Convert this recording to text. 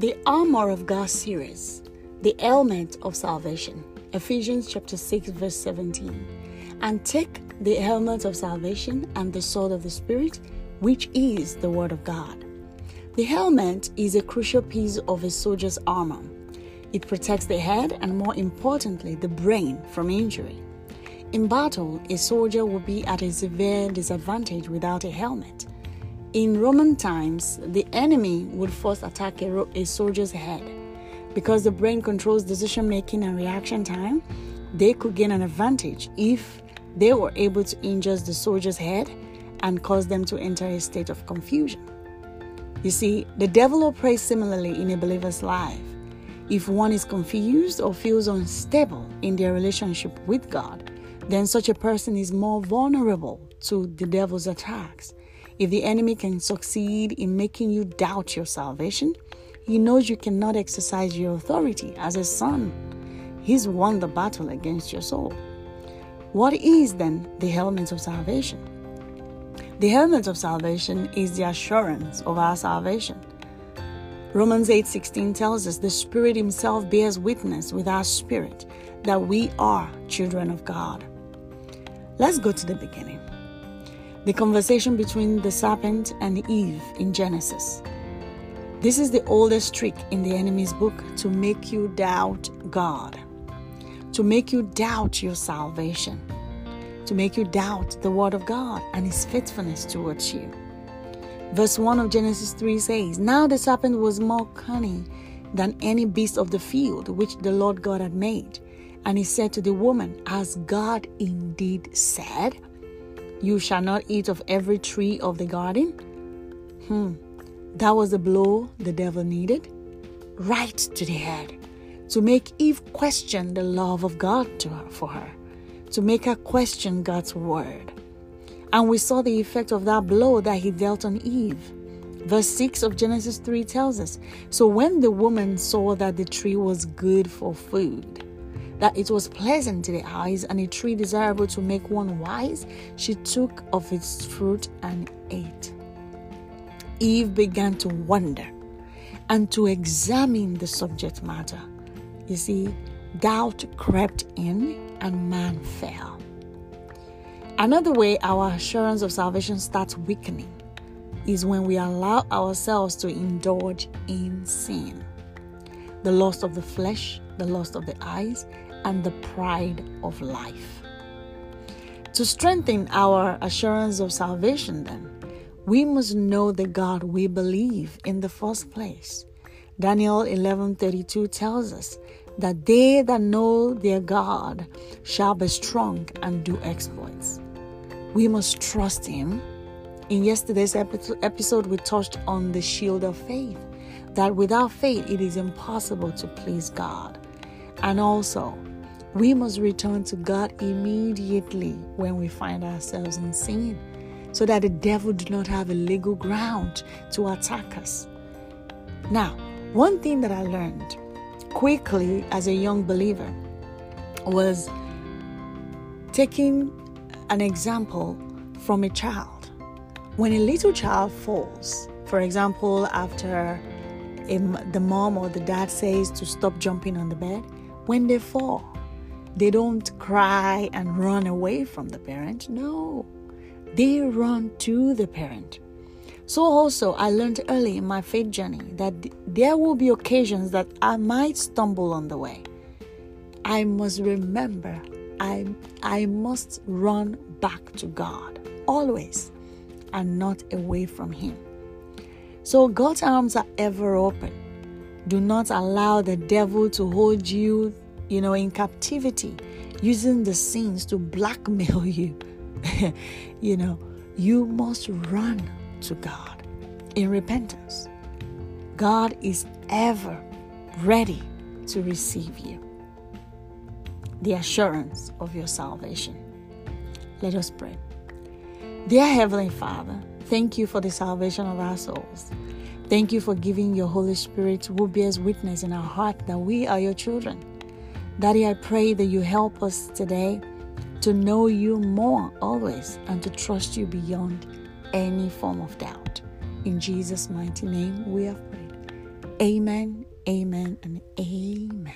The Armor of God series, the Helmet of Salvation, Ephesians chapter 6, verse 17. And take the helmet of salvation and the sword of the Spirit, which is the Word of God. The helmet is a crucial piece of a soldier's armor. It protects the head and, more importantly, the brain from injury. In battle, a soldier will be at a severe disadvantage without a helmet. In Roman times, the enemy would first attack a, a soldier's head. Because the brain controls decision making and reaction time, they could gain an advantage if they were able to injure the soldier's head and cause them to enter a state of confusion. You see, the devil operates similarly in a believer's life. If one is confused or feels unstable in their relationship with God, then such a person is more vulnerable to the devil's attacks. If the enemy can succeed in making you doubt your salvation, he knows you cannot exercise your authority as a son. He's won the battle against your soul. What is then the helmet of salvation? The helmet of salvation is the assurance of our salvation. Romans 8:16 tells us the Spirit himself bears witness with our spirit that we are children of God. Let's go to the beginning the conversation between the serpent and Eve in Genesis. This is the oldest trick in the enemy's book to make you doubt God, to make you doubt your salvation, to make you doubt the Word of God and His faithfulness towards you. Verse 1 of Genesis 3 says, Now the serpent was more cunning than any beast of the field which the Lord God had made. And he said to the woman, As God indeed said, you shall not eat of every tree of the garden. Hmm, that was the blow the devil needed. Right to the head. To make Eve question the love of God to her, for her. To make her question God's word. And we saw the effect of that blow that he dealt on Eve. Verse 6 of Genesis 3 tells us So when the woman saw that the tree was good for food, that it was pleasant to the eyes and a tree desirable to make one wise, she took of its fruit and ate. Eve began to wonder and to examine the subject matter. You see, doubt crept in and man fell. Another way our assurance of salvation starts weakening is when we allow ourselves to indulge in sin. The lust of the flesh, the lust of the eyes, and the pride of life. To strengthen our assurance of salvation, then, we must know the God we believe in the first place. Daniel 11:32 tells us that they that know their God shall be strong and do exploits. We must trust him. In yesterday's episode we touched on the shield of faith that without faith it is impossible to please God. And also we must return to God immediately when we find ourselves in sin so that the devil do not have a legal ground to attack us. Now, one thing that I learned quickly as a young believer was taking an example from a child. When a little child falls, for example, after a, the mom or the dad says to stop jumping on the bed, when they fall, they don't cry and run away from the parent. No, they run to the parent. So, also, I learned early in my faith journey that there will be occasions that I might stumble on the way. I must remember, I, I must run back to God always and not away from Him. So, God's arms are ever open. Do not allow the devil to hold you you know, in captivity, using the sins to blackmail you. you know, you must run to God in repentance. God is ever ready to receive you. The assurance of your salvation. Let us pray. Dear Heavenly Father, thank you for the salvation of our souls. Thank you for giving your Holy Spirit who bears witness in our heart that we are your children. Daddy, I pray that you help us today to know you more always and to trust you beyond any form of doubt. In Jesus' mighty name, we have prayed. Amen, amen, and amen.